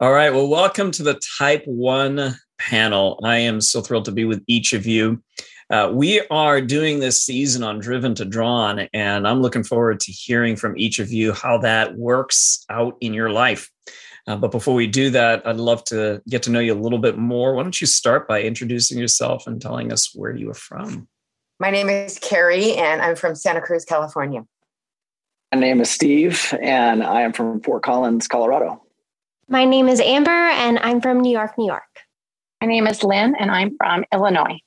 All right. Well, welcome to the Type 1 panel. I am so thrilled to be with each of you. Uh, we are doing this season on Driven to Drawn, and I'm looking forward to hearing from each of you how that works out in your life. Uh, but before we do that, I'd love to get to know you a little bit more. Why don't you start by introducing yourself and telling us where you are from? My name is Carrie, and I'm from Santa Cruz, California. My name is Steve, and I am from Fort Collins, Colorado. My name is Amber, and I'm from New York, New York. My name is Lynn, and I'm from Illinois.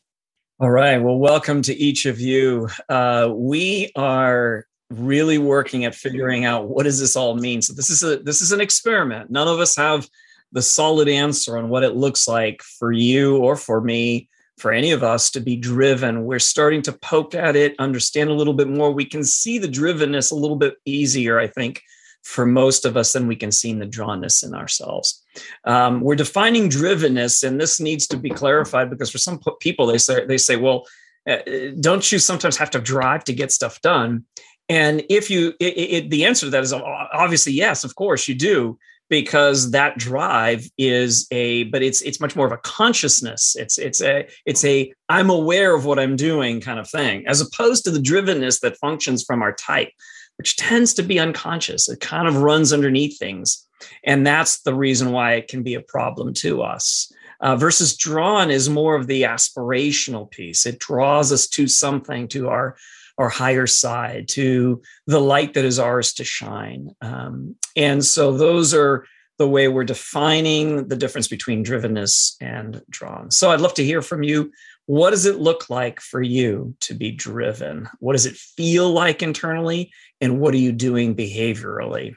All right. Well, welcome to each of you. Uh, we are really working at figuring out what does this all mean. So this is a this is an experiment. None of us have the solid answer on what it looks like for you or for me, for any of us to be driven. We're starting to poke at it, understand a little bit more. We can see the drivenness a little bit easier, I think, for most of us than we can see the drawnness in ourselves. Um, we're defining drivenness, and this needs to be clarified because for some people they say they say, well, uh, don't you sometimes have to drive to get stuff done? And if you, it, it, the answer to that is obviously yes, of course you do, because that drive is a, but it's it's much more of a consciousness. It's it's a it's a I'm aware of what I'm doing kind of thing, as opposed to the drivenness that functions from our type which tends to be unconscious. It kind of runs underneath things. And that's the reason why it can be a problem to us. Uh, versus drawn is more of the aspirational piece. It draws us to something, to our our higher side, to the light that is ours to shine. Um, and so those are the way we're defining the difference between drivenness and drawn. So I'd love to hear from you. What does it look like for you to be driven? What does it feel like internally? And what are you doing behaviorally?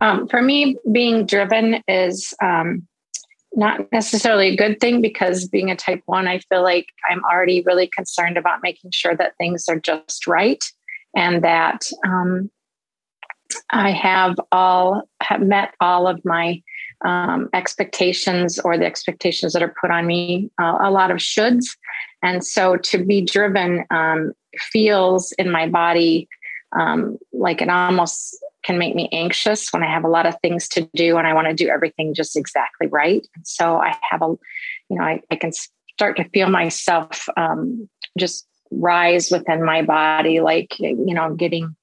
Um, for me, being driven is um, not necessarily a good thing because being a type one, I feel like I'm already really concerned about making sure that things are just right and that um, I have all have met all of my um, expectations or the expectations that are put on me. Uh, a lot of shoulds, and so to be driven um, feels in my body um, like it almost can make me anxious when I have a lot of things to do and I want to do everything just exactly right. And so I have a, you know, I, I can start to feel myself um, just rise within my body, like you know, getting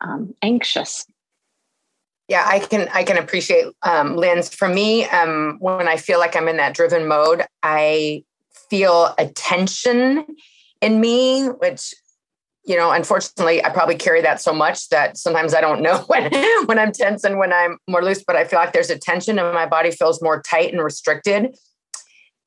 um, anxious. Yeah, I can I can appreciate um. For me, um, when I feel like I'm in that driven mode, I feel a tension in me, which you know, unfortunately, I probably carry that so much that sometimes I don't know when when I'm tense and when I'm more loose. But I feel like there's a tension, and my body feels more tight and restricted.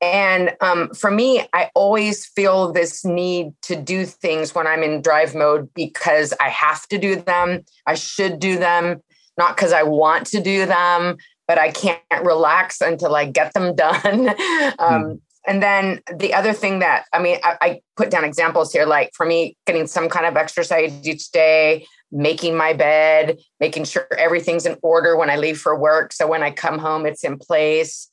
And um, for me, I always feel this need to do things when I'm in drive mode because I have to do them. I should do them, not because I want to do them, but I can't relax until I get them done. um, mm. And then the other thing that, I mean, I, I put down examples here, like for me, getting some kind of exercise each day, making my bed, making sure everything's in order when I leave for work. So when I come home, it's in place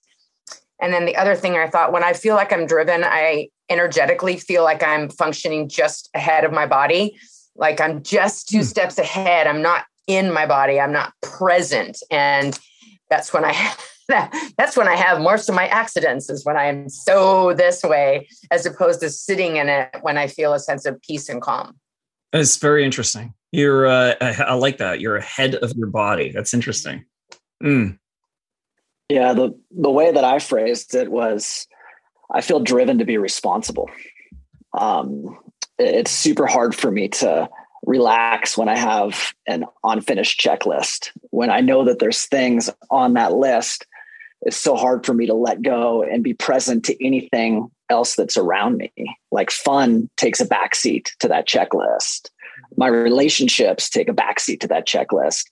and then the other thing I thought when I feel like I'm driven, I energetically feel like I'm functioning just ahead of my body. Like I'm just two hmm. steps ahead. I'm not in my body. I'm not present. And that's when I that's when I have most of my accidents is when I am so this way as opposed to sitting in it when I feel a sense of peace and calm. It's very interesting. You're uh, I like that. You're ahead of your body. That's interesting. Mm. Yeah, the the way that I phrased it was, I feel driven to be responsible. Um, it's super hard for me to relax when I have an unfinished checklist. When I know that there's things on that list, it's so hard for me to let go and be present to anything else that's around me. Like fun takes a backseat to that checklist. My relationships take a backseat to that checklist.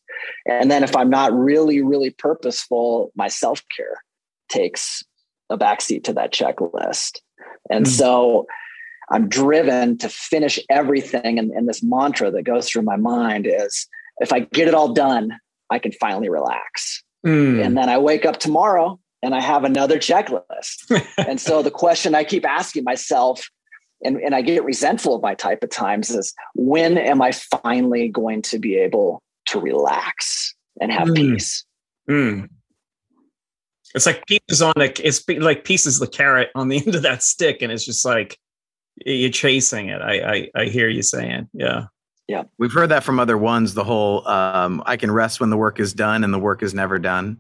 And then if I'm not really, really purposeful, my self care takes a backseat to that checklist. And mm. so I'm driven to finish everything. And, and this mantra that goes through my mind is if I get it all done, I can finally relax. Mm. And then I wake up tomorrow and I have another checklist. and so the question I keep asking myself, and, and I get resentful of my type at times, is when am I finally going to be able to relax and have mm. peace. Mm. It's like pieces on the it's like pieces of the carrot on the end of that stick, and it's just like you're chasing it. I I, I hear you saying, yeah. Yeah. We've heard that from other ones, the whole um, I can rest when the work is done and the work is never done.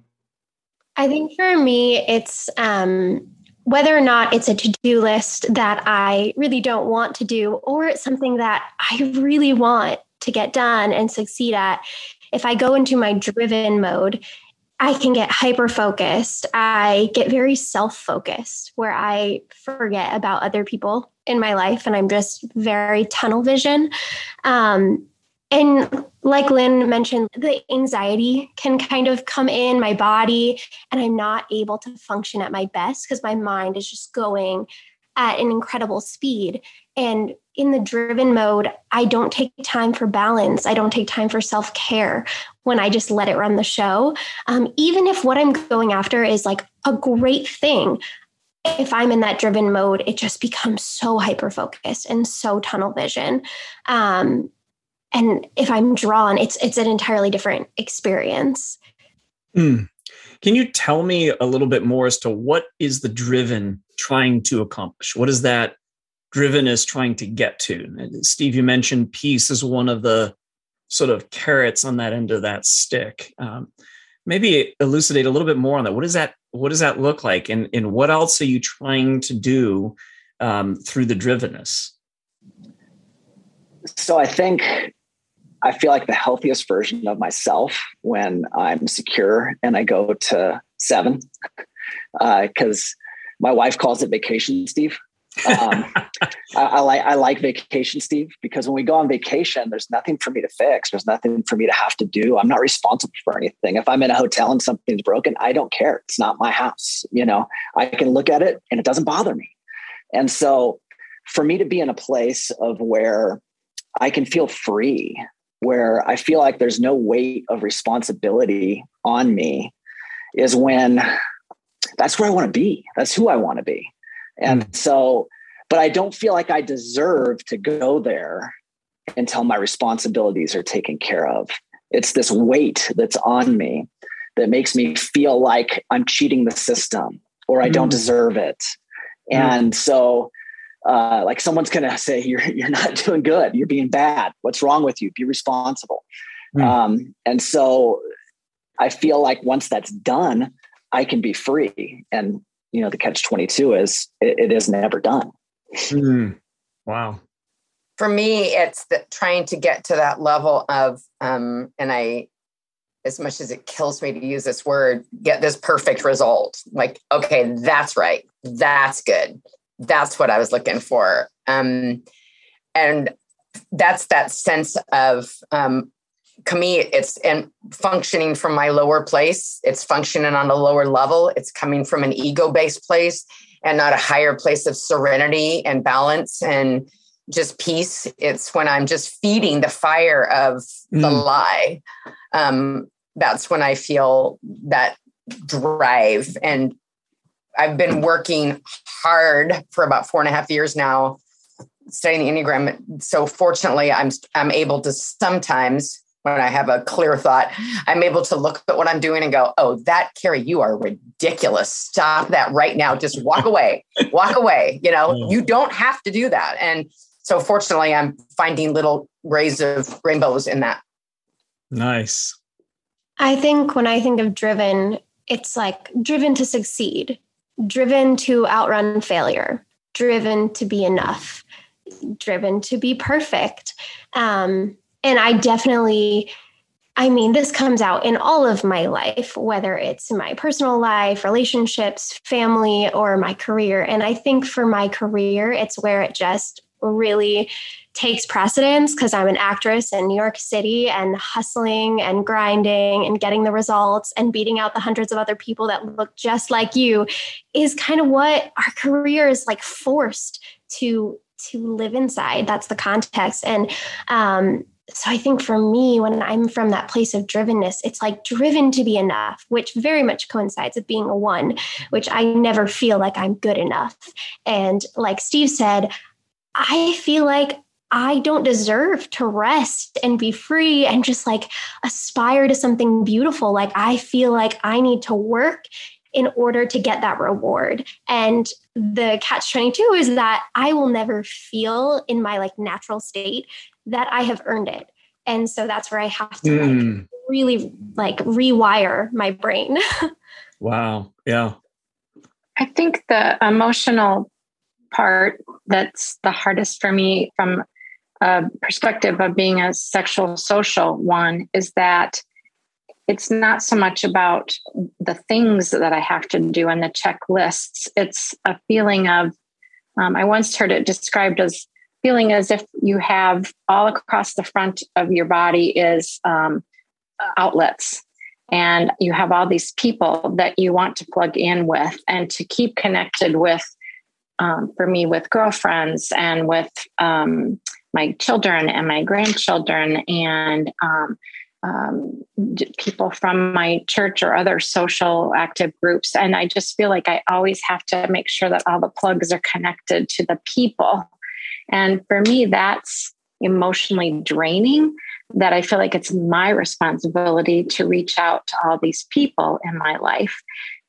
I think for me, it's um, whether or not it's a to do list that I really don't want to do, or it's something that I really want to get done and succeed at. If I go into my driven mode, I can get hyper focused. I get very self focused where I forget about other people in my life and I'm just very tunnel vision. Um, and like Lynn mentioned, the anxiety can kind of come in my body, and I'm not able to function at my best because my mind is just going at an incredible speed. And in the driven mode, I don't take time for balance. I don't take time for self care when I just let it run the show. Um, even if what I'm going after is like a great thing, if I'm in that driven mode, it just becomes so hyper focused and so tunnel vision. Um, and if I'm drawn, it's it's an entirely different experience. Mm. Can you tell me a little bit more as to what is the driven trying to accomplish? What is that driven is trying to get to? Steve, you mentioned peace is one of the sort of carrots on that end of that stick. Um, maybe elucidate a little bit more on that. What does that what does that look like, and and what else are you trying to do um, through the drivenness? So I think I feel like the healthiest version of myself when I'm secure and I go to seven, because uh, my wife calls it vacation, Steve. Um, I, I, like I like vacation, Steve, because when we go on vacation, there's nothing for me to fix. There's nothing for me to have to do. I'm not responsible for anything. If I'm in a hotel and something's broken, I don't care. It's not my house. You know, I can look at it and it doesn't bother me. And so, for me to be in a place of where I can feel free where I feel like there's no weight of responsibility on me is when that's where I want to be. That's who I want to be. And mm. so, but I don't feel like I deserve to go there until my responsibilities are taken care of. It's this weight that's on me that makes me feel like I'm cheating the system or I mm. don't deserve it. Mm. And so uh, like someone's going to say you're you're not doing good you're being bad what's wrong with you be responsible mm. um, and so i feel like once that's done i can be free and you know the catch 22 is it, it is never done. Mm. wow. For me it's the, trying to get to that level of um, and i as much as it kills me to use this word get this perfect result. Like okay that's right. That's good. That's what I was looking for. Um, and that's that sense of um, me, it's and functioning from my lower place. It's functioning on a lower level. It's coming from an ego-based place and not a higher place of serenity and balance and just peace. It's when I'm just feeding the fire of the mm. lie. Um, that's when I feel that drive and I've been working hard for about four and a half years now, studying the Enneagram. So fortunately, I'm I'm able to sometimes when I have a clear thought, I'm able to look at what I'm doing and go, "Oh, that Carrie, you are ridiculous. Stop that right now. Just walk away. walk away. You know, you don't have to do that." And so fortunately, I'm finding little rays of rainbows in that. Nice. I think when I think of driven, it's like driven to succeed driven to outrun failure, driven to be enough, driven to be perfect. Um, and I definitely, I mean, this comes out in all of my life, whether it's my personal life, relationships, family, or my career. And I think for my career, it's where it just really takes precedence because I'm an actress in New York City and hustling and grinding and getting the results and beating out the hundreds of other people that look just like you is kind of what our career is like forced to to live inside. That's the context. And um, so I think for me, when I'm from that place of drivenness, it's like driven to be enough, which very much coincides with being a one, which I never feel like I'm good enough. And like Steve said, I feel like I don't deserve to rest and be free and just like aspire to something beautiful. Like I feel like I need to work in order to get that reward. And the catch 22 is that I will never feel in my like natural state that I have earned it. And so that's where I have to mm. like really like rewire my brain. wow. Yeah. I think the emotional part that's the hardest for me from a perspective of being a sexual social one is that it's not so much about the things that I have to do and the checklists. It's a feeling of, um, I once heard it described as feeling as if you have all across the front of your body is um, outlets and you have all these people that you want to plug in with and to keep connected with um, for me with girlfriends and with um, my children and my grandchildren and um, um, people from my church or other social active groups. And I just feel like I always have to make sure that all the plugs are connected to the people. And for me, that's emotionally draining. That I feel like it's my responsibility to reach out to all these people in my life.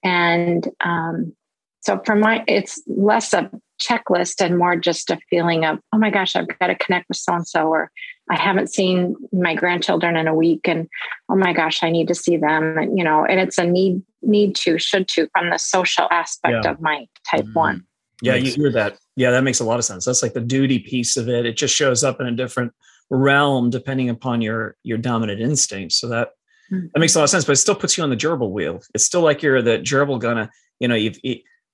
And um, so for my, it's less a checklist and more just a feeling of, oh my gosh, I've got to connect with so and so, or I haven't seen my grandchildren in a week and oh my gosh, I need to see them. And, you know, and it's a need, need to, should to from the social aspect yeah. of my type mm-hmm. one. Yeah, you hear that. Yeah, that makes a lot of sense. That's like the duty piece of it. It just shows up in a different realm depending upon your your dominant instinct. So that mm-hmm. that makes a lot of sense. But it still puts you on the gerbil wheel. It's still like you're the gerbil gonna, you know, you've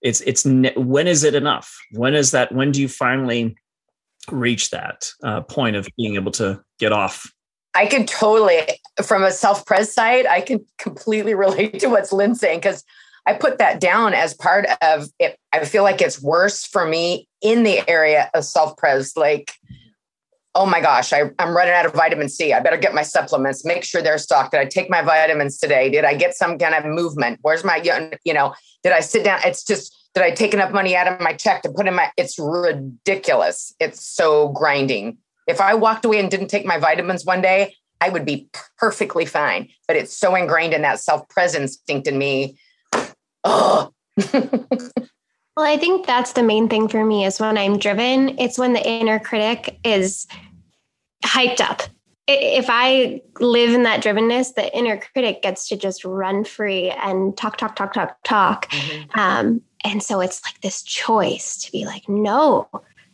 it's it's when is it enough? When is that? When do you finally reach that uh, point of being able to get off I can totally, from a self pres side, I can completely relate to what's Lynn saying because I put that down as part of it. I feel like it's worse for me in the area of self pres. Like, oh my gosh, I, I'm running out of vitamin C. I better get my supplements, make sure they're stocked. Did I take my vitamins today? Did I get some kind of movement? Where's my, you know, did I sit down? It's just, did I take enough money out of my check to put in my? It's ridiculous. It's so grinding. If I walked away and didn't take my vitamins one day, I would be perfectly fine. But it's so ingrained in that self-pres instinct in me. Oh. well, I think that's the main thing for me is when I'm driven, it's when the inner critic is hyped up. If I live in that drivenness, the inner critic gets to just run free and talk, talk, talk, talk, talk. Mm-hmm. Um, and so it's like this choice to be like, no,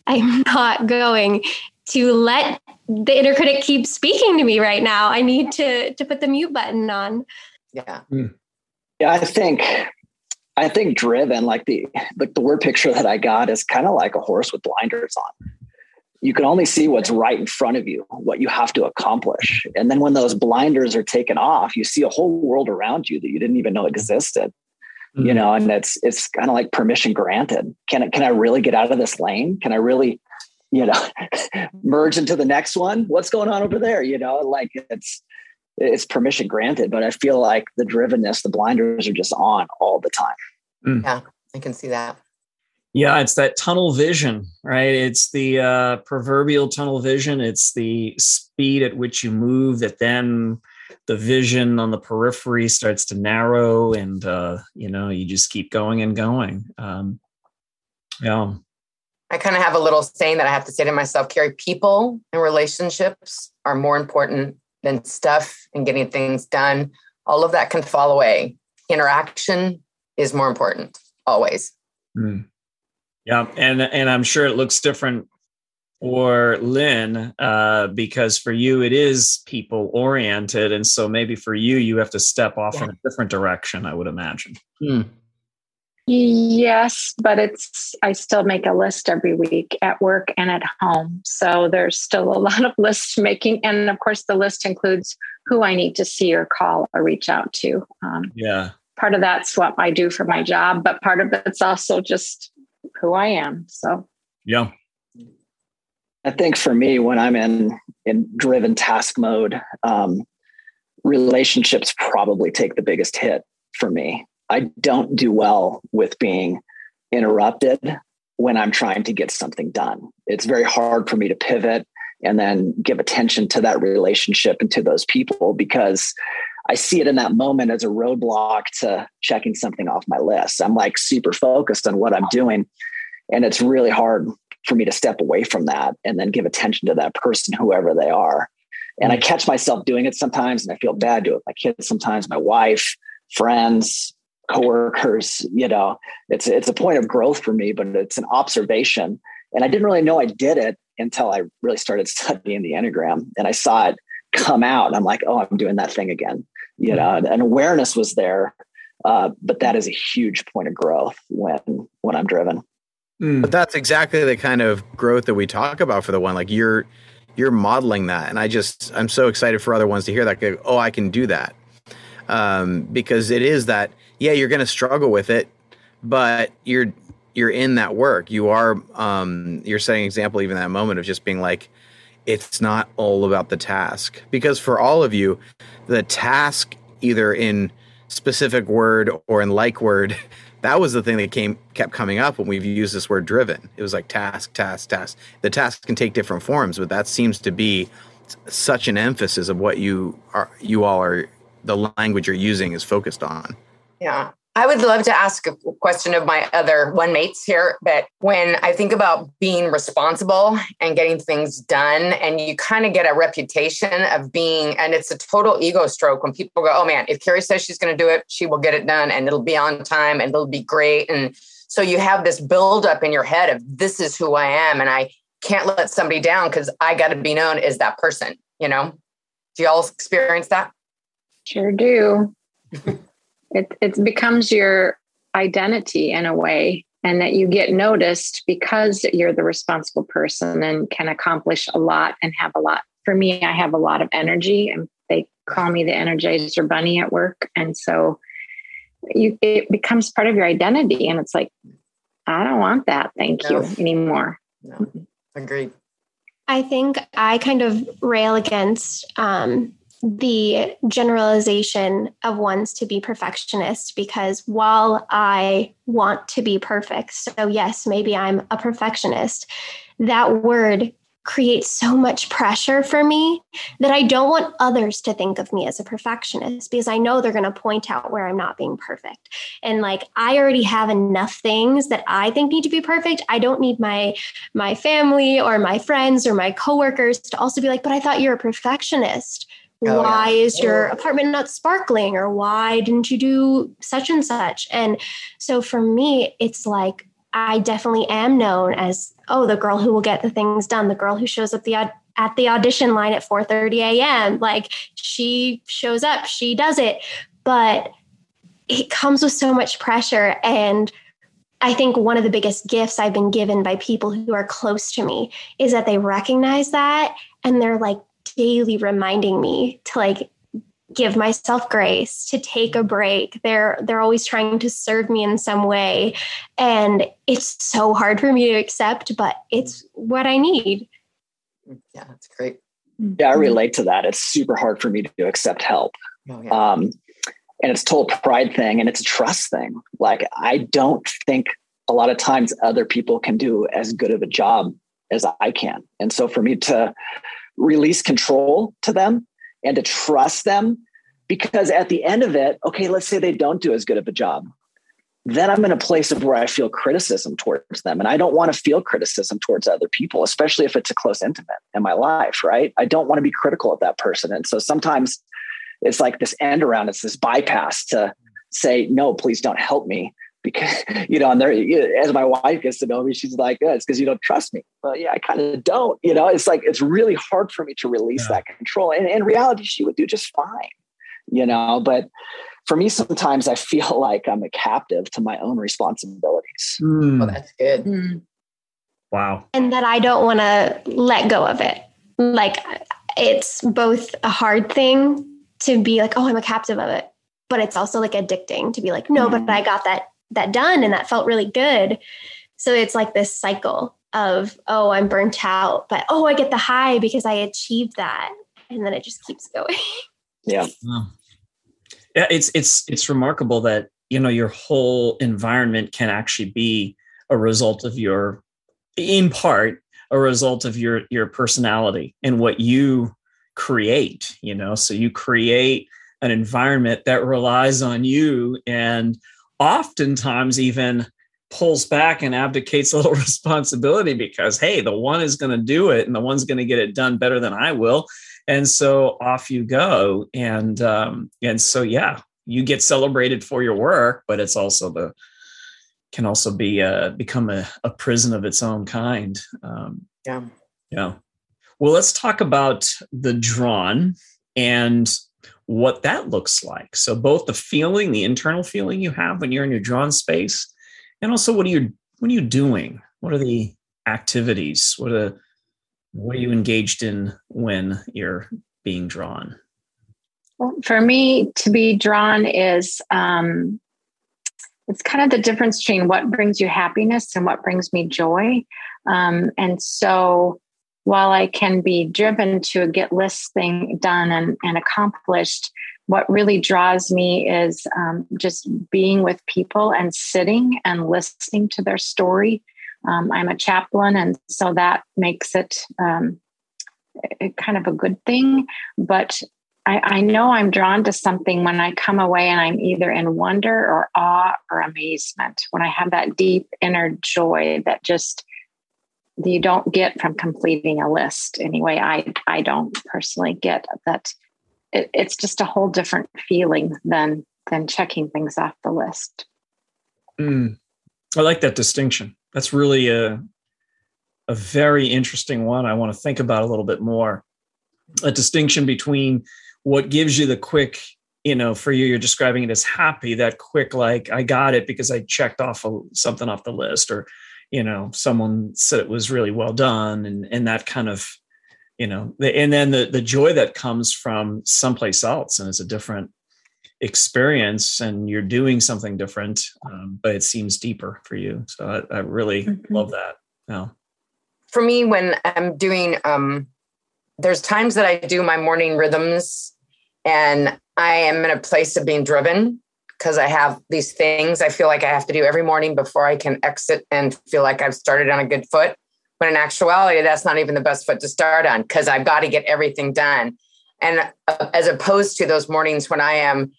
I'm not going to let the inner critic keep speaking to me right now. I need to to put the mute button on. Yeah. Mm. Yeah, I think I think driven, like the like the word picture that I got is kind of like a horse with blinders on. You can only see what's right in front of you, what you have to accomplish. And then when those blinders are taken off, you see a whole world around you that you didn't even know existed mm-hmm. you know, and it's it's kind of like permission granted. Can I can I really get out of this lane? Can I really, you know, merge into the next one? What's going on over there? You know, like it's it's permission granted, but I feel like the drivenness, the blinders are just on all the time. Mm. Yeah, I can see that. Yeah, it's that tunnel vision, right? It's the uh, proverbial tunnel vision. It's the speed at which you move that then the vision on the periphery starts to narrow and uh, you know you just keep going and going um, yeah i kind of have a little saying that i have to say to myself carrie people and relationships are more important than stuff and getting things done all of that can fall away interaction is more important always mm. yeah and and i'm sure it looks different for Lynn, uh, because for you it is people oriented, and so maybe for you you have to step off yeah. in a different direction. I would imagine. Hmm. Yes, but it's I still make a list every week at work and at home. So there's still a lot of list making, and of course the list includes who I need to see or call or reach out to. Um, yeah, part of that's what I do for my job, but part of it's also just who I am. So yeah, I think for me, when I'm in in driven task mode, um, relationships probably take the biggest hit for me. I don't do well with being interrupted when I'm trying to get something done. It's very hard for me to pivot and then give attention to that relationship and to those people because I see it in that moment as a roadblock to checking something off my list. I'm like super focused on what I'm doing. And it's really hard for me to step away from that and then give attention to that person, whoever they are. And I mm. catch myself doing it sometimes and I feel bad doing it my kids sometimes, my wife, friends, coworkers, you know, it's it's a point of growth for me, but it's an observation. And I didn't really know I did it until I really started studying the Enneagram and I saw it come out. And I'm like, oh, I'm doing that thing again. You know, and, and awareness was there. Uh, but that is a huge point of growth when when I'm driven. Mm. But that's exactly the kind of growth that we talk about for the one. Like you're you're modeling that, and I just I'm so excited for other ones to hear that. Go, oh, I can do that um, because it is that. Yeah, you're going to struggle with it, but you're you're in that work. You are um, you're setting example even that moment of just being like, it's not all about the task because for all of you, the task either in specific word or in like word that was the thing that came kept coming up when we've used this word driven. It was like task, task, task. The task can take different forms, but that seems to be such an emphasis of what you are you all are the language you're using is focused on. Yeah. I would love to ask a question of my other one mates here. But when I think about being responsible and getting things done, and you kind of get a reputation of being, and it's a total ego stroke when people go, oh man, if Carrie says she's going to do it, she will get it done and it'll be on time and it'll be great. And so you have this buildup in your head of this is who I am. And I can't let somebody down because I got to be known as that person, you know? Do y'all experience that? Sure do. it it becomes your identity in a way and that you get noticed because you're the responsible person and can accomplish a lot and have a lot. For me i have a lot of energy and they call me the energizer bunny at work. And so you it becomes part of your identity and it's like i don't want that. Thank no. you anymore. No. agreed. I think i kind of rail against um, the generalization of ones to be perfectionist because while I want to be perfect, so yes, maybe I'm a perfectionist, that word creates so much pressure for me that I don't want others to think of me as a perfectionist because I know they're going to point out where I'm not being perfect. And like I already have enough things that I think need to be perfect. I don't need my my family or my friends or my coworkers to also be like, "But I thought you're a perfectionist." Oh, why yeah. is your apartment not sparkling? Or why didn't you do such and such? And so for me it's like i definitely am known as oh the girl who will get the things done the girl who shows up the at the audition line at 4:30 a.m. like she shows up she does it. But it comes with so much pressure. And I think one of the biggest gifts I've been given by people who are close to me is that they recognize that and they're like, daily reminding me to like give myself grace to take a break. They're they're always trying to serve me in some way. And it's so hard for me to accept but it's what i need. Yeah that's great. Yeah i relate to that. It's super hard for me to accept help. Oh, yeah. um, and it's total pride thing and it's a trust thing. Like i don't think a lot of times other people can do as good of a job as i can. And so for me to release control to them and to trust them. Because at the end of it okay let's say they don't do as good of a job. Then i'm in a place of where i feel criticism towards them. And i don't want to feel criticism towards other people especially if it's a close intimate in my life right? I don't want to be critical of that person. And so sometimes it's like this end around it's this bypass to say no please don't help me because you know, and there, as my wife gets to know me, she's like, oh, "It's because you don't trust me." Well, yeah, I kind of don't. You know, it's like it's really hard for me to release yeah. that control. And in reality, she would do just fine. You know, but for me, sometimes I feel like I'm a captive to my own responsibilities. Mm. Well, that's good. Mm. Wow. And that I don't want to let go of it. Like it's both a hard thing to be like, oh, I'm a captive of it, but it's also like addicting to be like, no, but I got that that done and that felt really good. So it's like this cycle of, oh, I'm burnt out, but oh, I get the high because I achieved that. And then it just keeps going. Yeah. Yeah, it's it's it's remarkable that you know your whole environment can actually be a result of your in part a result of your your personality and what you create you know so you create an environment that relies on you and oftentimes even pulls back and abdicates a little responsibility because hey the one is going to do it and the one's going to get it done better than i will. And so off you go. And um and so yeah you get celebrated for your work but it's also the can also be uh become a, a prison of its own kind. Um yeah. yeah. Well let's talk about the drawn and what that looks like. So both the feeling the internal feeling you have when you're in your drawn space and also what are you what are you doing? What are the activities? What are what are you engaged in when you're being drawn? Well, for me to be drawn is um, it's kind of the difference between what brings you happiness and what brings me joy. Um, and so while i can be driven to get lists thing done and, and accomplished what really draws me is um, just being with people and sitting and listening to their story. Um, I'm a chaplain, and so that makes it um, kind of a good thing. But I, I, know I'm drawn to something when I come away and I'm either in wonder or awe or amazement, when I have that deep inner joy that just you don't get from completing a list anyway i i don't personally get that it, it's just a whole different feeling than than checking things off the list. Mm, I like that distinction. That's really a a very interesting one. I want to think about a little bit more. A distinction between what gives you the quick, you know, for you, you're describing it as happy, that quick, like I got it because I checked off a, something off the list, or you know, someone said it was really well done, and and that kind of you know and then the the joy that comes from someplace else and it's a different experience and you're doing something different um, but it seems deeper for you. So i, I really mm-hmm. love that yeah for me when i'm doing um there's times that i do my morning rhythms and i am in a place of being driven because i have these things i feel like i have to do every morning before i can exit and feel like i've started on a good foot But in actuality, that's not even the best foot to start on because I've got to get everything done. And uh, as opposed to those mornings when I am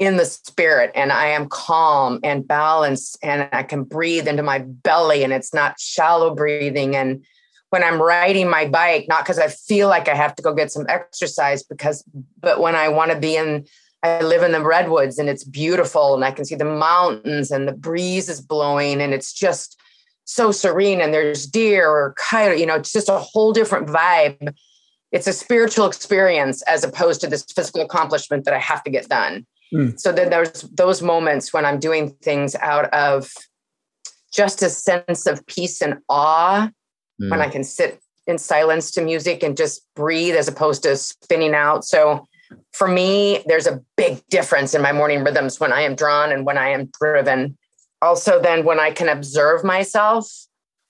in the spirit and I am calm and balanced and I can breathe into my belly and it's not shallow breathing. And when I'm riding my bike, not because I feel like I have to go get some exercise, because, but when I want to be in, I live in the redwoods and it's beautiful and I can see the mountains and the breeze is blowing and it's just, so serene and there's deer or coyote, you know, it's just a whole different vibe. It's a spiritual experience as opposed to this physical accomplishment that I have to get done. Mm. So then there's those moments when I'm doing things out of just a sense of peace and awe, mm. when I can sit in silence to music and just breathe as opposed to spinning out. So for me, there's a big difference in my morning rhythms when I am drawn and when I am driven also then when I can observe myself,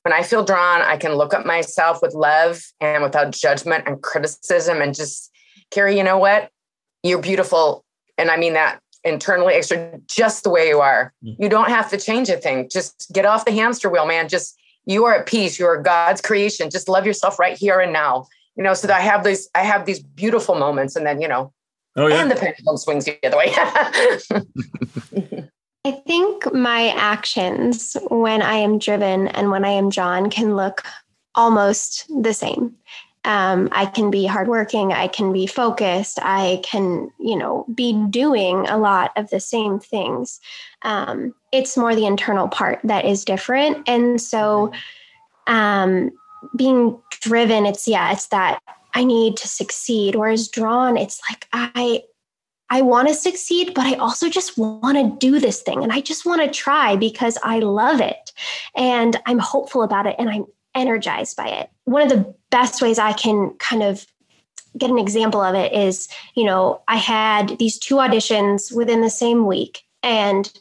when I feel drawn, I can look at myself with love and without judgment and criticism and just, Carrie, you know what? You're beautiful. And I mean that internally, extra, just the way you are. Mm-hmm. You don't have to change a thing. Just get off the hamster wheel, man. Just you are at peace. You are God's creation. Just love yourself right here and now. You know, so that I have these, I have these beautiful moments, and then you know, oh, yeah. and the pendulum swings the other way. I think my actions when I am driven and when I am drawn can look almost the same. Um, I can be hardworking, I can be focused, I can, you know, be doing a lot of the same things. Um, it's more the internal part that is different. And so um, being driven, it's, yeah, it's that I need to succeed. Whereas drawn, it's like I I want to succeed, but I also just want to do this thing and I just want to try because I love it and I'm hopeful about it and I'm energized by it. One of the best ways I can kind of get an example of it is, you know, I had these two auditions within the same week and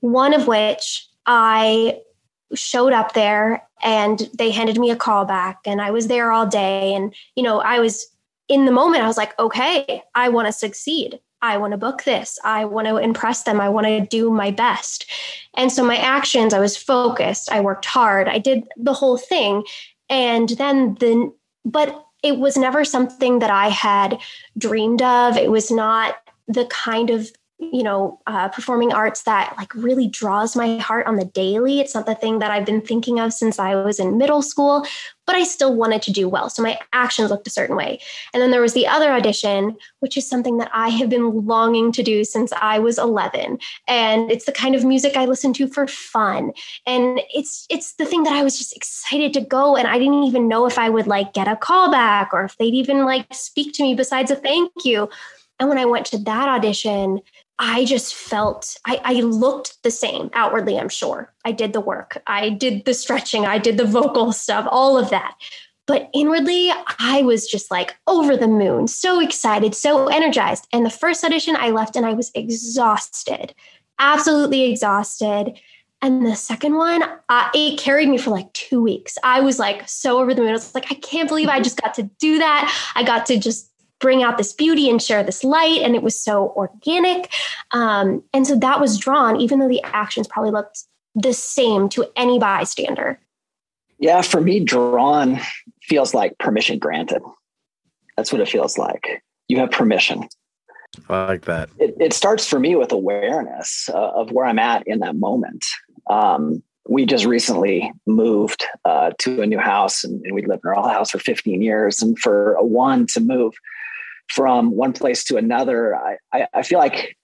one of which I showed up there and they handed me a call back and I was there all day and you know, I was in the moment I was like, okay, I want to succeed. I want to book this. I want to impress them. I want to do my best. And so my actions, I was focused. I worked hard. I did the whole thing. And then the, but it was never something that I had dreamed of. It was not the kind of you know uh, performing arts that like really draws my heart on the daily. It's not the thing that i've been thinking of since i was in middle school but i still wanted to do well so my actions looked a certain way. And then there was the other audition which is something that i have been longing to do since i was 11 and it's the kind of music i listen to for fun. And it's it's the thing that i was just excited to go and i didn't even know if i would like get a call back or if they'd even like speak to me besides a thank you. And when I went to that audition, I just felt I, I, looked the same outwardly, I'm sure. I did the work, I did the stretching, I did the vocal stuff, all of that. But inwardly, I was just like over the moon, so excited, so energized. And the first audition, I left and I was exhausted, absolutely exhausted. And the second one, uh, it carried me for like two weeks. I was like so over the moon. I was like, I can't believe I just got to do that. I got to just bring out this beauty and share this light. And it was so organic. Um, and so that was drawn, even though the actions probably looked the same to any bystander. Yeah, for me, drawn feels like permission granted. That's what it feels like. You have permission. I like that. It, it starts for me with awareness uh, of where I'm at in that moment. Um, we just recently moved uh, to a new house and, and we lived in our old house for 15 years. And for a one to move from one place to another, I, I, feel like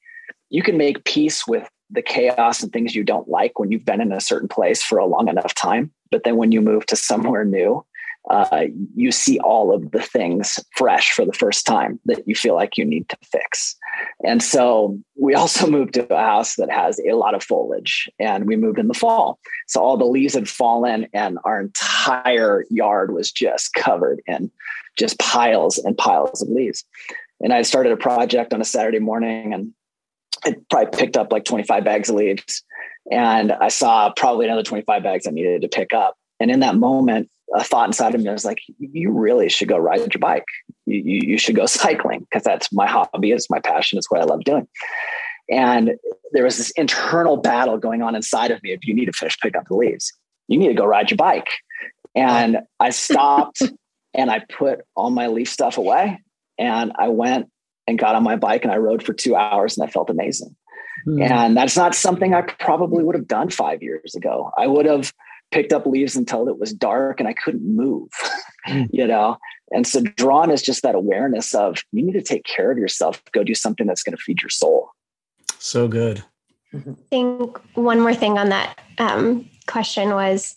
you can make peace with the chaos and things you don't like when you've been in a certain place for a long enough time. But then when you move to somewhere new, uh, you see all of the things fresh for the first time that you feel like you need to fix. And so we also moved to a house that has a lot of foliage and we moved in the fall. So all the leaves had fallen and our entire yard was just covered in just piles and piles of leaves. And I started a project on a Saturday morning and it probably picked up like 25 bags of leaves. And I saw probably another 25 bags I needed to pick up. And in that moment, a thought inside of me was like, you really should go ride your bike. You, you, you should go cycling because that's my hobby. It's my passion. It's what I love doing. And there was this internal battle going on inside of me. If you need to finish pick up the leaves, you need to go ride your bike. And I stopped and I put all my leaf stuff away and I went and got on my bike and I rode for two hours and I felt amazing. Mm. And that's not something I probably would have done five years ago. I would have picked up leaves until it was dark and I couldn't move, mm. you know? And so drawn is just that awareness of you need to take care of yourself, go do something that's going to feed your soul. So good. I think one more thing on that um, question was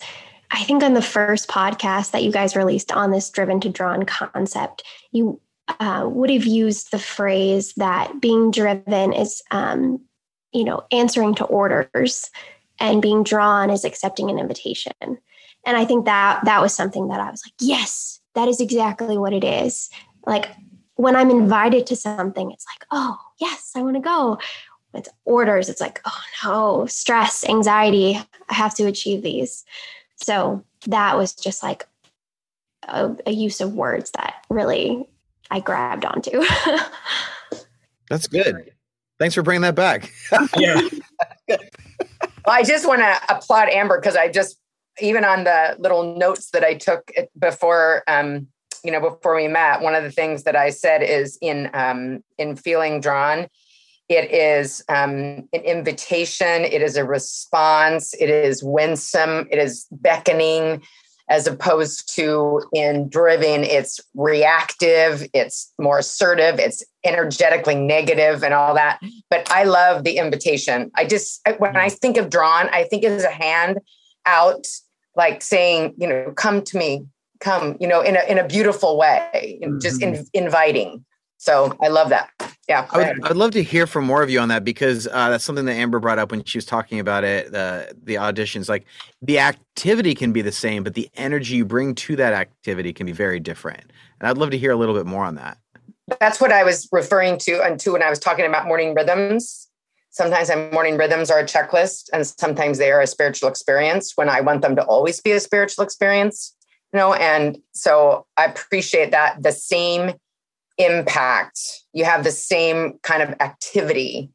I think on the first podcast that you guys released on this driven to drawn concept, you uh, would have used the phrase that being driven is, um, you know, answering to orders, and being drawn is accepting an invitation. And I think that that was something that I was like, yes, that is exactly what it is. Like when I'm invited to something, it's like, oh yes, I want to go. It's orders. It's like, oh no, stress, anxiety. I have to achieve these. So that was just like a, a use of words that really I grabbed onto. That's good. Thanks for bringing that back. yeah. I just want to applaud Amber because I just even on the little notes that I took before um, you know before we met, one of the things that I said is in um, in feeling drawn it is um, an invitation, it is a response, it is winsome, it is beckoning, as opposed to in driven, it's reactive, it's more assertive, it's energetically negative and all that. But I love the invitation. I just, when I think of drawn, I think as a hand out, like saying, you know, come to me, come, you know, in a, in a beautiful way, mm-hmm. just in, inviting. So I love that. Yeah. I would, I'd love to hear from more of you on that because uh, that's something that Amber brought up when she was talking about it, the the auditions. Like the activity can be the same, but the energy you bring to that activity can be very different. And I'd love to hear a little bit more on that. That's what I was referring to and to when I was talking about morning rhythms. Sometimes my morning rhythms are a checklist, and sometimes they are a spiritual experience when I want them to always be a spiritual experience. You know, and so I appreciate that the same impact. You have the same kind of activity,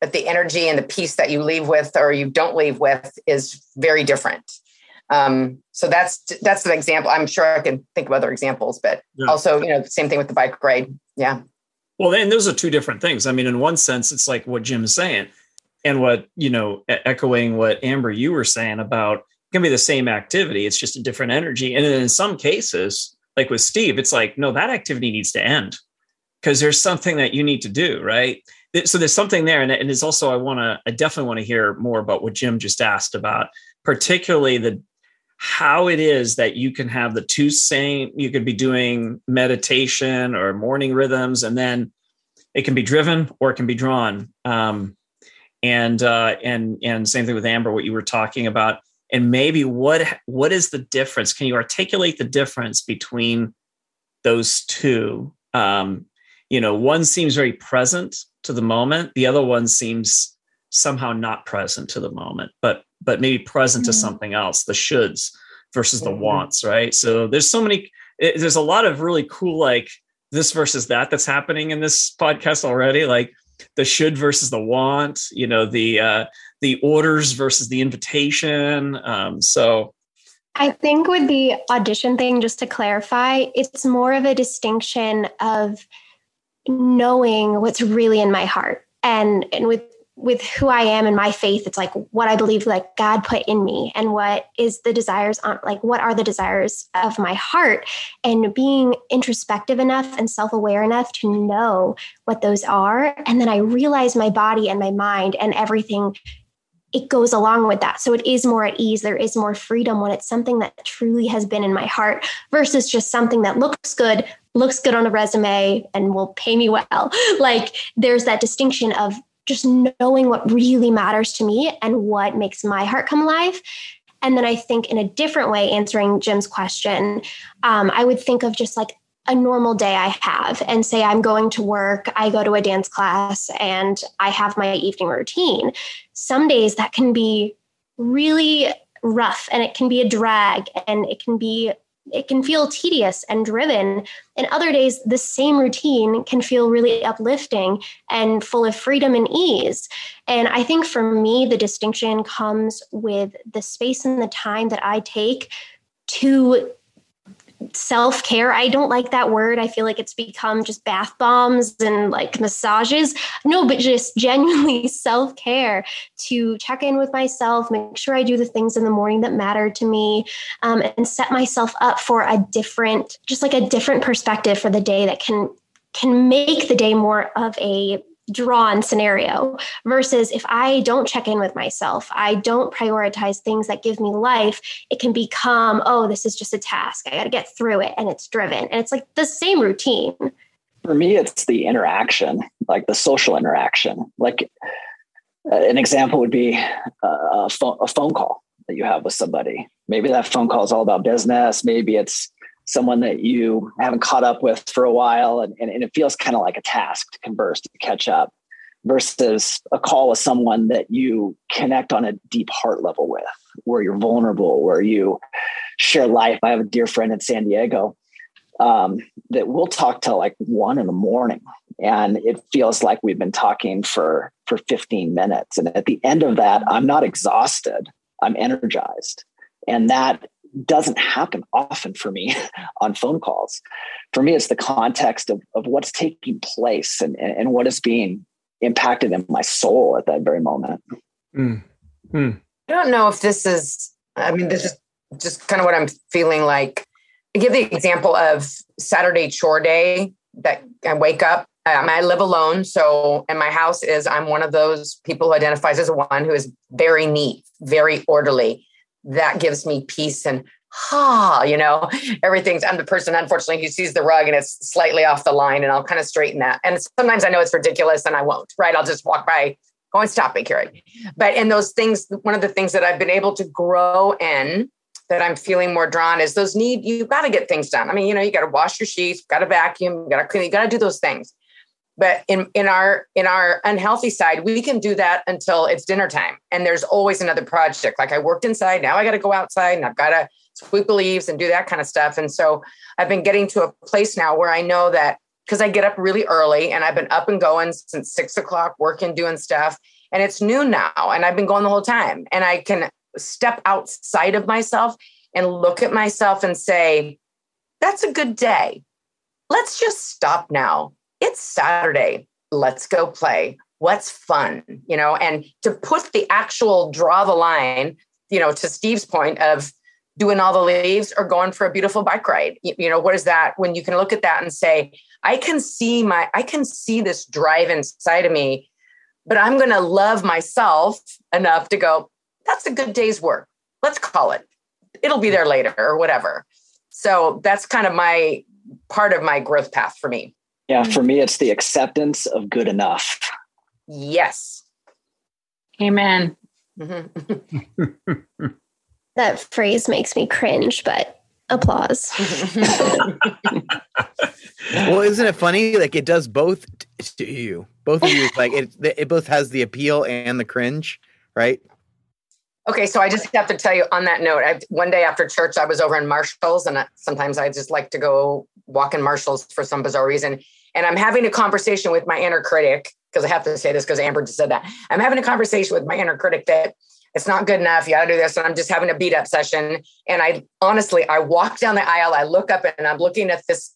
but the energy and the peace that you leave with or you don't leave with is very different. Um, so that's that's an example. I'm sure I can think of other examples, but yeah. also, you know, same thing with the bike ride. Yeah. Well, then those are two different things. I mean, in one sense, it's like what Jim is saying, and what you know, echoing what Amber you were saying about it can be the same activity. It's just a different energy. And in some cases, like with Steve, it's like, no, that activity needs to end because there's something that you need to do, right? So there's something there. And, and it's also, I want to, I definitely want to hear more about what Jim just asked about, particularly the how it is that you can have the two same you could be doing meditation or morning rhythms and then it can be driven or it can be drawn um, and uh, and and same thing with amber what you were talking about and maybe what what is the difference can you articulate the difference between those two um, you know one seems very present to the moment the other one seems somehow not present to the moment but but maybe present mm-hmm. to something else the shoulds versus the mm-hmm. wants right so there's so many it, there's a lot of really cool like this versus that that's happening in this podcast already like the should versus the want you know the uh the orders versus the invitation um so I think with the audition thing, just to clarify, it's more of a distinction of knowing what's really in my heart. And and with with who I am and my faith, it's like what I believe like God put in me and what is the desires on like what are the desires of my heart and being introspective enough and self-aware enough to know what those are. And then I realize my body and my mind and everything it goes along with that. So it is more at ease. There is more freedom when it's something that truly has been in my heart versus just something that looks good, looks good on a resume and will pay me well. Like there's that distinction of just knowing what really matters to me and what makes my heart come alive. And then I think in a different way, answering Jim's question, um, I would think of just like a normal day I have and say I'm going to work, I go to a dance class, and I have my evening routine. Some days that can be really rough and it can be a drag and it can be it can feel tedious and driven. And other days, the same routine can feel really uplifting and full of freedom and ease. And I think for me, the distinction comes with the space and the time that I take to self care. I don't like that word. I feel like it's become just bath bombs and like massages. No, but just genuinely self care to check in with myself, make sure I do the things in the morning that matter to me, um, and set myself up for a different, just like a different perspective for the day that can can make the day more of a drawn scenario versus if I don't check in with myself, I don't prioritize things that give me life, it can become, oh, this is just a task. I got to get through it and it's driven. And it's like the same routine. For me, it's the interaction, like the social interaction. Like uh, an example would be uh, a, phone, a phone call that you have with somebody. Maybe that phone call is all about business. Maybe it's someone that you haven't caught up with for a while and, and, and it feels kind of like a task to converse to catch up versus a call with someone that you connect on a deep heart level with where you're vulnerable where you share life. I have a dear friend in san diego um, that we'll talk till like one in the morning and it feels like we've been talking for for 15 minutes and at the end of that i'm not exhausted i'm energized and that doesn't happen often for me on phone calls. For me, it's the context of, of what's taking place and, and what is being impacted in my soul at that very moment. Mm. Mm. I don't know if this is, I mean, this is just kind of what I'm feeling like. I give the example of Saturday chore day that I wake up. Um, I live alone. So, and my house is, I'm one of those people who identifies as one who is very neat, very orderly that gives me peace and ha, you know, everything's, I'm the person, unfortunately, who sees the rug and it's slightly off the line and I'll kind of straighten that. And sometimes I know it's ridiculous and I won't, right? I'll just walk by, go and stop it, Carrie. But in those things, one of the things that I've been able to grow in that I'm feeling more drawn is those need, you've got to get things done. I mean, you know, you got to wash your sheets, got to vacuum, got to clean, you got to do those things but in in our in our unhealthy side we can do that until it's dinner time. And there's always another project. Like i worked inside. Now i got to go outside and i've got to sweep the leaves and do that kind of stuff. And so i've been getting to a place now where i know that because i get up really early and i've been up and going since six o'clock working doing stuff. And it's noon now and i've been going the whole time. And i can step outside of myself and look at myself and say that's a good day. Let's just stop now it's Saturday. Let's go play. What's fun? You know, and to put the actual draw the line, you know, to Steve's point of doing all the leaves or going for a beautiful bike ride. You, know, what is that when you can look at that and say, I can see my, I can see this drive inside of me, but I'm going to love myself enough to go, that's a good day's work. Let's call it. It'll be there later or whatever. So that's kind of my part of my growth path for me. Yeah, for me, it's the acceptance of good enough. Yes. Amen. Mm-hmm. that phrase makes me cringe, but applause. well, isn't it funny? Like it does both to you. Both of you, like it. It both has the appeal and the cringe, right? Okay, so I just have to tell you on that note. I, one day after church, I was over in Marshalls, and sometimes I just like to go walk in Marshalls for some bizarre reason. And I'm having a conversation with my inner critic because I have to say this because Amber just said that. I'm having a conversation with my inner critic that it's not good enough. You got to do this. And I'm just having a beat up session. And I honestly, I walk down the aisle, I look up and I'm looking at this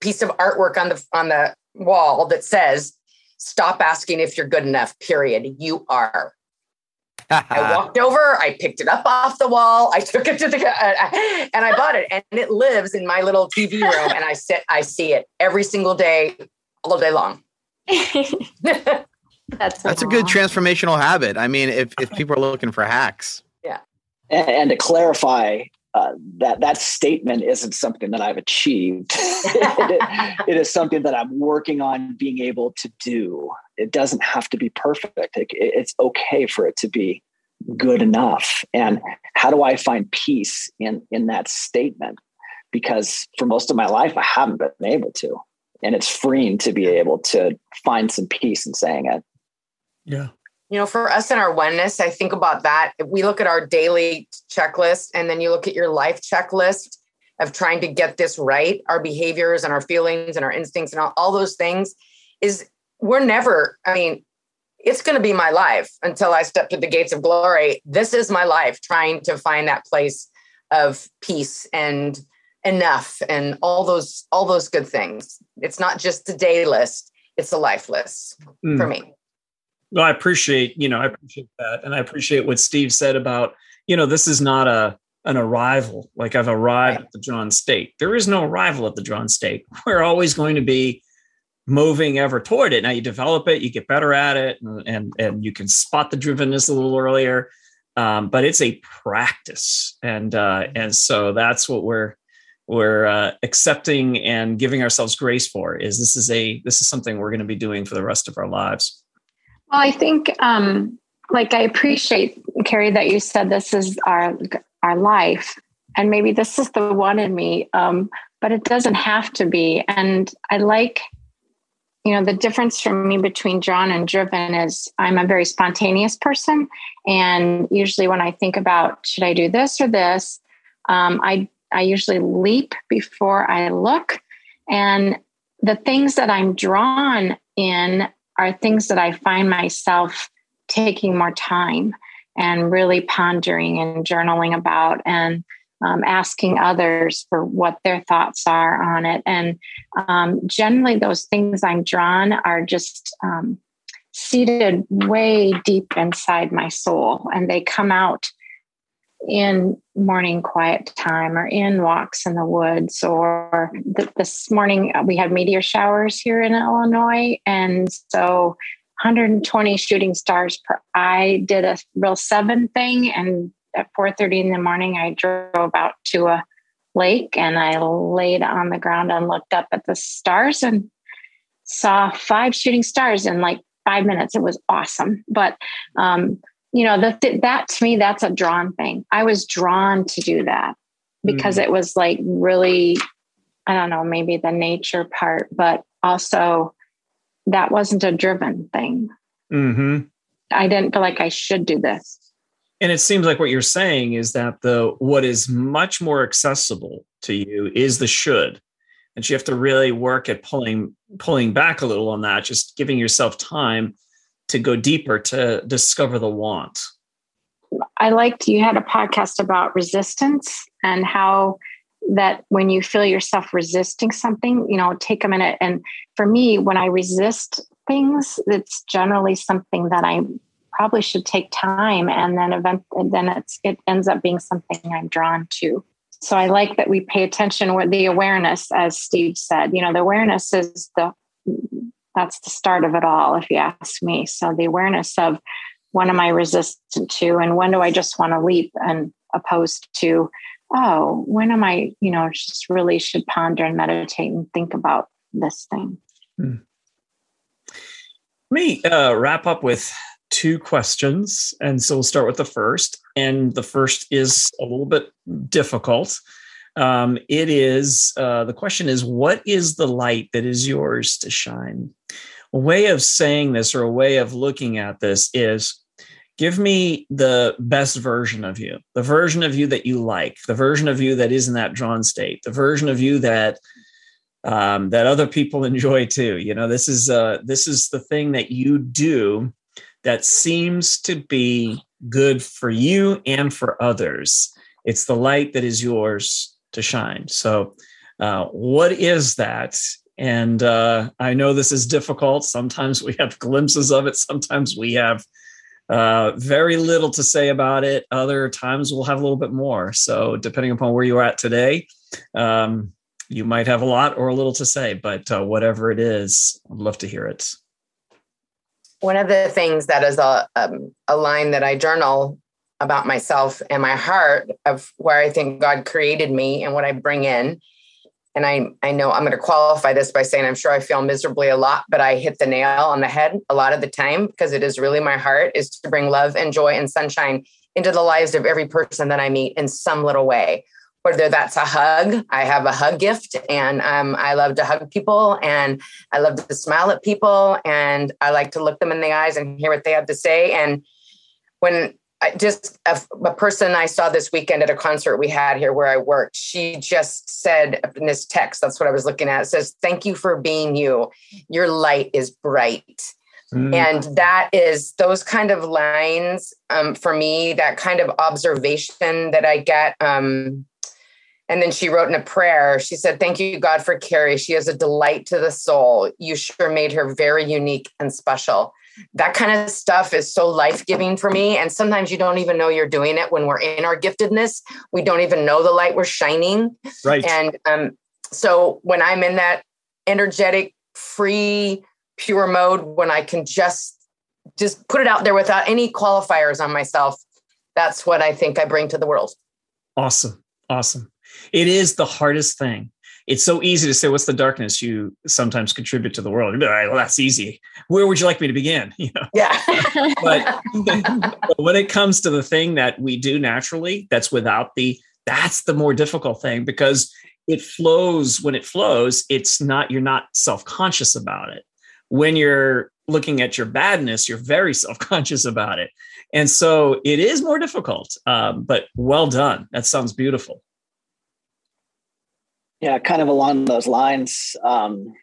piece of artwork on the on the wall that says, "Stop asking if you're good enough." Period. You are. I walked over, I picked it up off the wall, I took it to the uh, and I bought it, and it lives in my little TV room, and I sit, I see it every single day, all day long. That's that's a good transformational habit. I mean, if if people are looking for hacks, yeah. And, and to clarify, uh, that that statement isn't something that I've achieved. it, it is something that I'm working on being able to do. It doesn't have to be perfect. It, it's okay for it to be good enough. And how do I find peace in in that statement? Because for most of my life, I haven't been able to, and it's freeing to be able to find some peace in saying it. Yeah. You know, for us in our oneness, I think about that. We look at our daily checklist and then you look at your life checklist of trying to get this right, our behaviors and our feelings and our instincts and all, all those things is we're never, I mean, it's going to be my life until I step to the gates of glory. This is my life trying to find that place of peace and enough and all those all those good things. It's not just the day list, it's a life list mm. for me. Well, I appreciate, you know, I appreciate that. And I appreciate what Steve said about, you know, this is not a an arrival. Like I've arrived right. at the Drawn State. There is no arrival at the Drawn State. We're always going to be moving ever toward it. Now you develop it, you get better at it, and and, and you can spot the drivenness a little earlier. Um, but it's a practice, and uh, and so that's what we're we're uh, accepting and giving ourselves grace for. Is this is a this is something we're going to be doing for the rest of our lives. Well, I think, um, like, I appreciate Carrie that you said this is our our life, and maybe this is the one in me, um, but it doesn't have to be. And I like, you know, the difference for me between drawn and driven is I'm a very spontaneous person, and usually when I think about should I do this or this, um, I I usually leap before I look, and the things that I'm drawn in are things that I find myself taking more time and really pondering and journaling about and um, asking others for what their thoughts are on it. And um, generally, those things I'm drawn are just um, seated way deep inside my soul, and they come out in morning quiet time or in walks in the woods or th- this morning uh, we had meteor showers here in illinois. And so 120 shooting stars per i did a real seven thing. And at 4.30 in the morning i drove out to a lake and i laid on the ground and looked up at the stars and saw five shooting stars in like five minutes. It was awesome. But um, you know that that to me that's a drawn thing i was drawn to do that because mm. it was like really i don't know maybe the nature part but also that wasn't a driven thing mm-hmm. i didn't feel like i should do this and it seems like what you're saying is that the what is much more accessible to you is the should and you have to really work at pulling pulling back a little on that just giving yourself time to go deeper to discover the want. I liked you had a podcast about resistance and how that when you feel yourself resisting something, you know, take a minute. And for me, when I resist things, it's generally something that I probably should take time and then event and then it's it ends up being something I'm drawn to. So I like that we pay attention with the awareness, as Steve said. You know, the awareness is the that's the start of it all, if you ask me. So the awareness of when am I resistant to and when do I just want to leap and opposed to, oh, when am I, you know, just really should ponder and meditate and think about this thing. Hmm. Let me uh, wrap up with two questions. And so we'll start with the first. And the first is a little bit difficult. Um, it is uh, the question is, what is the light that is yours to shine? A way of saying this or a way of looking at this is give me the best version of you, the version of you that you like, the version of you that is in that drawn state, the version of you that um, that other people enjoy too. You know, this is uh, this is the thing that you do that seems to be good for you and for others. It's the light that is yours to shine. So, uh, what is that? And uh, I know this is difficult. Sometimes we have glimpses of it. Sometimes we have uh, very little to say about it. Other times we'll have a little bit more. So, depending upon where you're at today, um, you might have a lot or a little to say. But uh, whatever it is, I'd love to hear it one of the things that is a um, a line that I journal about myself and my heart of where I think God created me and what I bring in. And I I know I'm going to qualify this by saying I'm sure I feel miserably a lot, but I hit the nail on the head a lot of the time because it is really my heart is to bring love and joy and sunshine into the lives of every person that I meet in some little way whether that's a hug. I have a hug gift and um, I love to hug people and I love to smile at people and I like to look them in the eyes and hear what they have to say. And when just a, a person I saw this weekend at a concert we had here where I worked, she just said in this text, that's what I was looking at. It says, Thank you for being you. Your light is bright. Mm. And that is those kind of lines um, for me, that kind of observation that I get um, and then she wrote in a prayer, she said, Thank you, God, for Carrie. She is a delight to the soul. You sure made her very unique and special. That kind of stuff is so life giving for me. And sometimes you don't even know you're doing it when we're in our giftedness. We don't even know the light we're shining. Right. And um, so when I'm in that energetic, free, pure mode, when I can just just put it out there without any qualifiers on myself, that's what I think I bring to the world. Awesome. Awesome. It is the hardest thing. It's so easy to say, "What's the darkness you sometimes contribute to the world?" Like, well, that's easy. Where would you like me to begin? You know? Yeah. but, but when it comes to the thing that we do naturally, that's without the that's the more difficult thing because it flows when it flows. It's not you're not self conscious about it. When you're looking at your badness, you're very self conscious about it. And so it is more difficult, um, but well done. That sounds beautiful. Yeah, kind of along those lines. Um,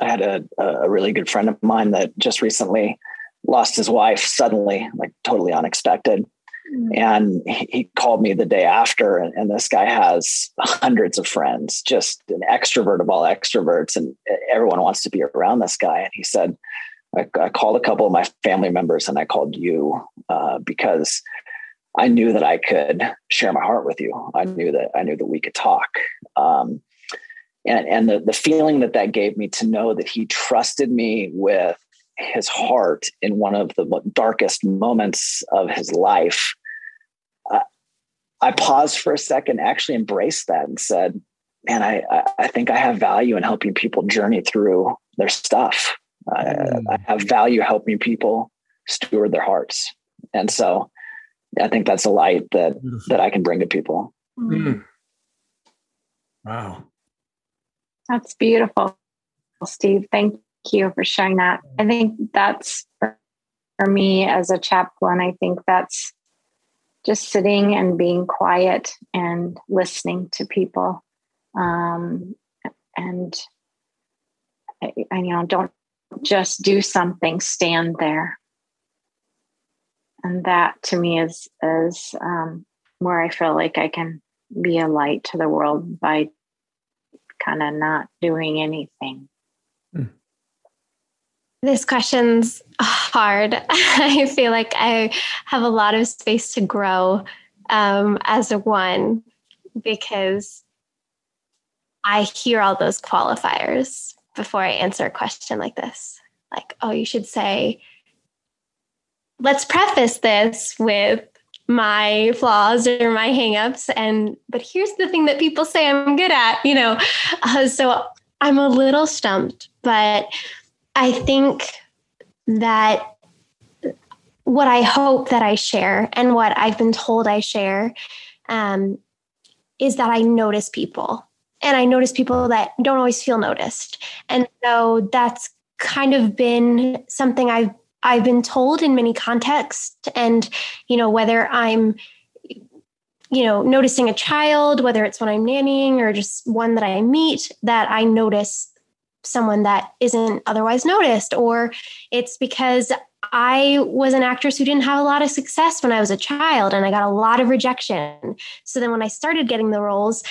I had a, a really good friend of mine that just recently lost his wife suddenly, like totally unexpected. Mm-hmm. And he called me the day after, and, and, this guy has hundreds of friends, just an extrovert of all extroverts, and everyone wants to be around this guy. And he said, I, I called a couple of my family members, and I called you uh, because I knew that I could share my heart with you. I knew that I knew that we could talk. Um, and and the, the feeling that that gave me to know that he trusted me with his heart in one of the darkest moments of his life. Uh, I paused for a second, actually embraced that and said, man, I, I think I have value in helping people journey through their stuff. Mm. I, I have value helping people steward their hearts. And so I think that's a light that Beautiful. that I can bring to people. Mm. Wow. That's beautiful, Steve. Thank you for sharing that. I think that's for, for me as a chaplain, I think that's just sitting and being quiet and listening to people. Um, and I, I, you know, don't just do something, stand there and that to me is is um, where I feel like I can be a light to the world by kind of not doing anything. Hmm. This question's hard. I feel like I have a lot of space to grow um, as a one because I hear all those qualifiers before I answer a question like this. Like, oh, you should say, let's preface this with my flaws or my hangups and but here's the thing that people say i'm good at you know uh, so i'm a little stumped but i think that what i hope that i share and what i've been told i share um, is that i notice people and I notice people that don't always feel noticed. And so that's kind of been something I've I've been told in many contexts and you know whether I'm you know noticing a child whether it's when I'm nannying or just one that I meet that I notice someone that isn't otherwise noticed or it's because I was an actress who didn't have a lot of success when I was a child and I got a lot of rejection. So then when I started getting the roles,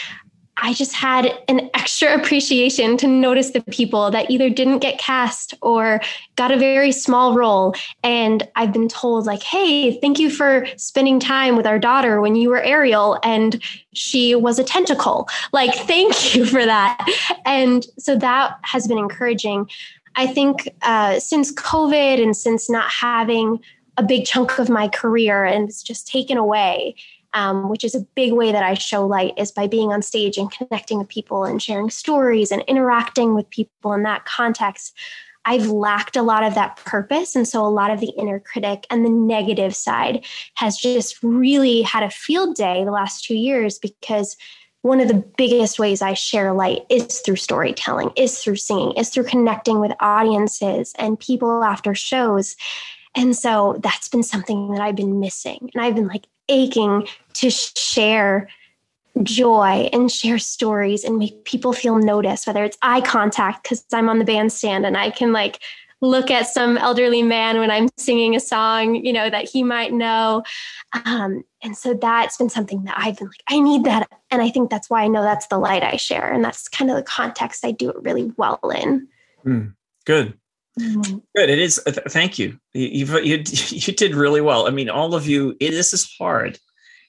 I just had an extra appreciation to notice the people that either didn't get cast or got a very small role. And I've been told, like, hey, thank you for spending time with our daughter when you were Ariel and she was a tentacle. Like, thank you for that. And so that has been encouraging. I think uh, since COVID and since not having a big chunk of my career and it's just taken away, um, which is a big way that I show light, is by being on stage and connecting with people and sharing stories and interacting with people in that context. I've lacked a lot of that purpose. And so a lot of the inner critic and the negative side has just really had a field day the last two years because one of the biggest ways I share light is through storytelling, is through singing, is through connecting with audiences and people after shows. And so that's been something that I've been missing. And I've been like aching to share joy and share stories and make people feel noticed, whether it's eye contact, because I'm on the bandstand and I can like look at some elderly man when I'm singing a song, you know, that he might know. Um, and so that's been something that I've been like, I need that. And I think that's why I know that's the light I share. And that's kind of the context I do it really well in. Mm, good. Mm-hmm. Good. It is. Uh, thank you. You, you. You did really well. I mean, all of you. It, this is hard,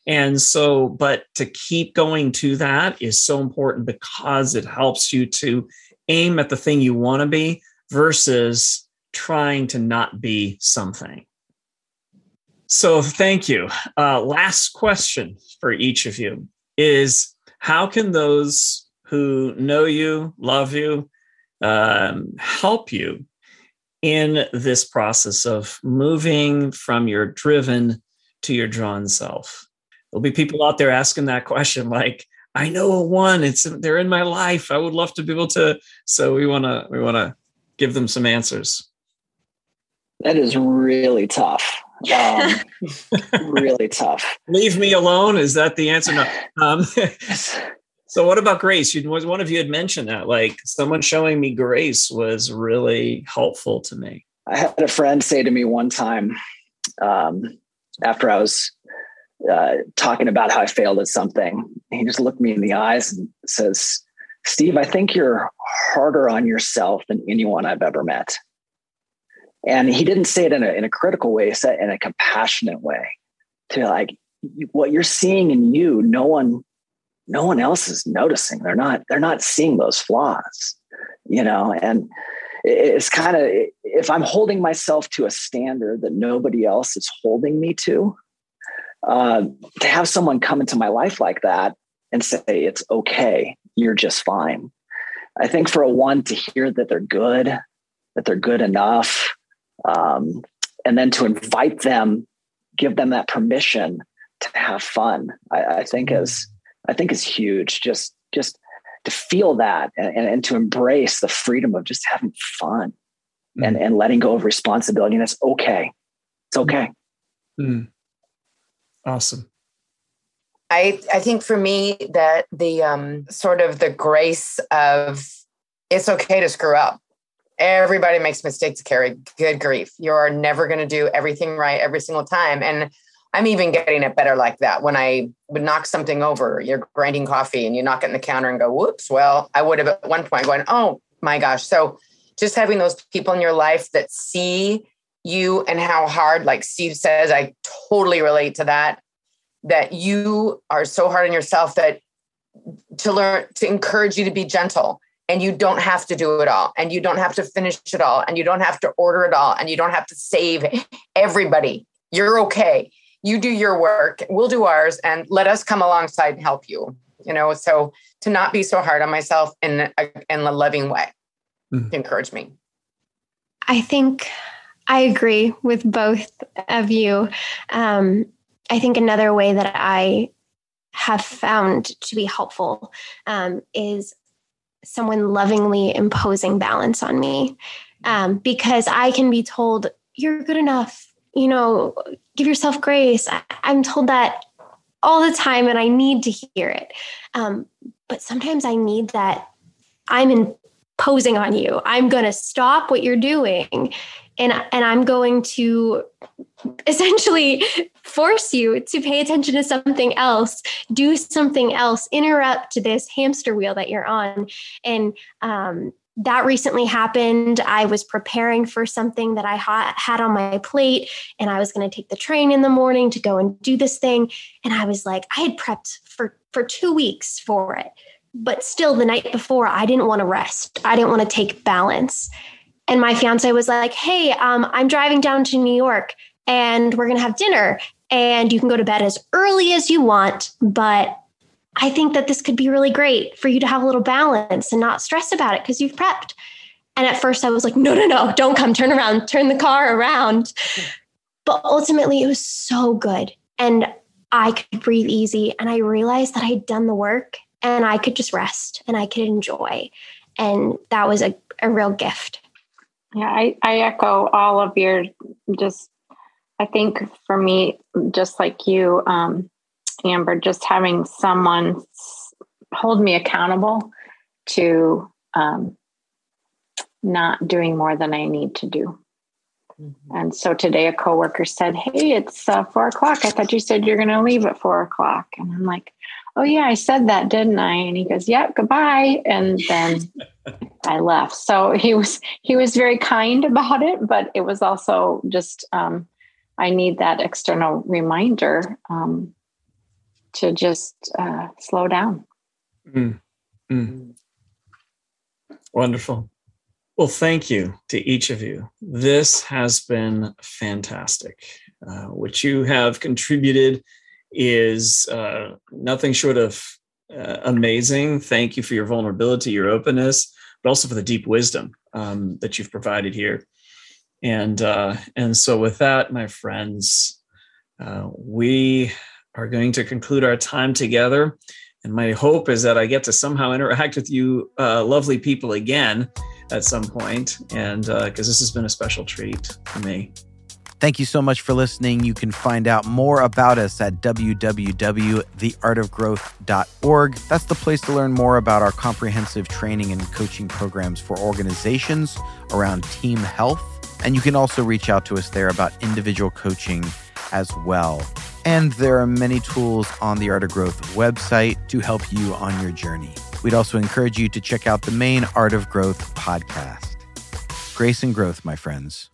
and so, but to keep going to that is so important because it helps you to aim at the thing you want to be versus trying to not be something. So, thank you. Uh, last question for each of you is: How can those who know you, love you, um, help you in this process of moving from your driven to your drawn self? There'll be people out there asking that question, like, I know a one, it's they're in my life. I would love to be able to. So we want to we want to give them some answers. That is really tough. Um, really tough. Leave me alone. Is that the answer? No. Um, So what about grace? You was one of you had mentioned that like someone showing me grace was really helpful to me. I had a friend say to me one time um, after I was uh, talking about how I failed at something, he just looked me in the eyes and says, "Steve, I think you're harder on yourself than anyone I've ever met." And he didn't say it in a, in a critical way; he said in a compassionate way. To like what you're seeing in you, no one no one else is noticing. They're not, they're not seeing those flaws, you know, and it's kind of, if I'm holding myself to a standard that nobody else is holding me to, uh, to have someone come into my life like that and say, it's okay, you're just fine. I think for a one to hear that they're good, that they're good enough, um, and then to invite them, give them that permission to have fun, I, I think is I think is huge. Just just to feel that and, and to embrace the freedom of just having fun mm. and, and letting go of responsibility. And that's okay. It's okay. Mm. Awesome. I I think for me that the um sort of the grace of it's okay to screw up. Everybody makes mistakes, Carrie. Good grief. You're never going to do everything right every single time. And I'm even getting it better like that. When I would knock something over, you're grinding coffee and you knock it in the counter and go, whoops. Well, I would have at one point going, oh my gosh. So just having those people in your life that see you and how hard, like Steve says, I totally relate to that, that you are so hard on yourself that to learn to encourage you to be gentle and you don't have to do it all and you don't have to finish it all and you don't have to order it all and you don't have to save everybody. You're okay you do your work, we'll do ours, and let us come alongside and help you. You know, so to not be so hard on myself in a, in a loving way, mm-hmm. encourage me. I think I agree with both of you. Um, I think another way that I have found to be helpful um, is someone lovingly imposing balance on me um, because I can be told, you're good enough you know, give yourself grace. I, am told that all the time and I need to hear it. Um, but sometimes I need that I'm imposing on you. I'm going to stop what you're doing and, and I'm going to essentially force you to pay attention to something else, do something else, interrupt this hamster wheel that you're on. And um, that recently happened. I was preparing for something that I ha- had on my plate, and I was going to take the train in the morning to go and do this thing. And I was like, I had prepped for for two weeks for it, but still, the night before, I didn't want to rest. I didn't want to take balance. And my fiance was like, Hey, um, I'm driving down to New York, and we're going to have dinner, and you can go to bed as early as you want, but I think that this could be really great for you to have a little balance and not stress about it because you've prepped. And at first I was like, no, no, no, don't come, turn around, turn the car around. But ultimately it was so good. And I could breathe easy. And I realized that I'd done the work and I could just rest and I could enjoy. And that was a, a real gift. Yeah, I, I echo all of your just, I think for me, just like you, um, Amber, just having someone hold me accountable to um, not doing more than I need to do. Mm-hmm. And so today a coworker said, Hey, it's uh, four o'clock. I thought you said you're going to leave at four o'clock. And I'm like, Oh, yeah, I said that, didn't I? And he goes, Yep, goodbye. And then I left. So he was, he was very kind about it, but it was also just, um, I need that external reminder um, to just uh, slow down. Mm. Mm. Wonderful. Well, thank you to each of you. This has been fantastic. Uh, what you have contributed is uh, nothing short of uh, amazing. Thank you for your vulnerability, your openness, but also for the deep wisdom um, that you've provided here. And uh, and so, with that, my friends, uh, we are going to conclude our time together. And my hope is that I get to somehow interact with you, uh, lovely people, again at some point. and because uh, this has been a special treat for me. Thank you so much for listening. You can find out more about us at www.theartofgrowth.org. That's the place to learn more about our comprehensive training and coaching programs for organizations around team health. And you can also reach out to us there about individual coaching as well. And there are many tools on the Art of Growth website to help you on your journey. We'd also encourage you to check out the main Art of Growth podcast. Grace and growth, my friends.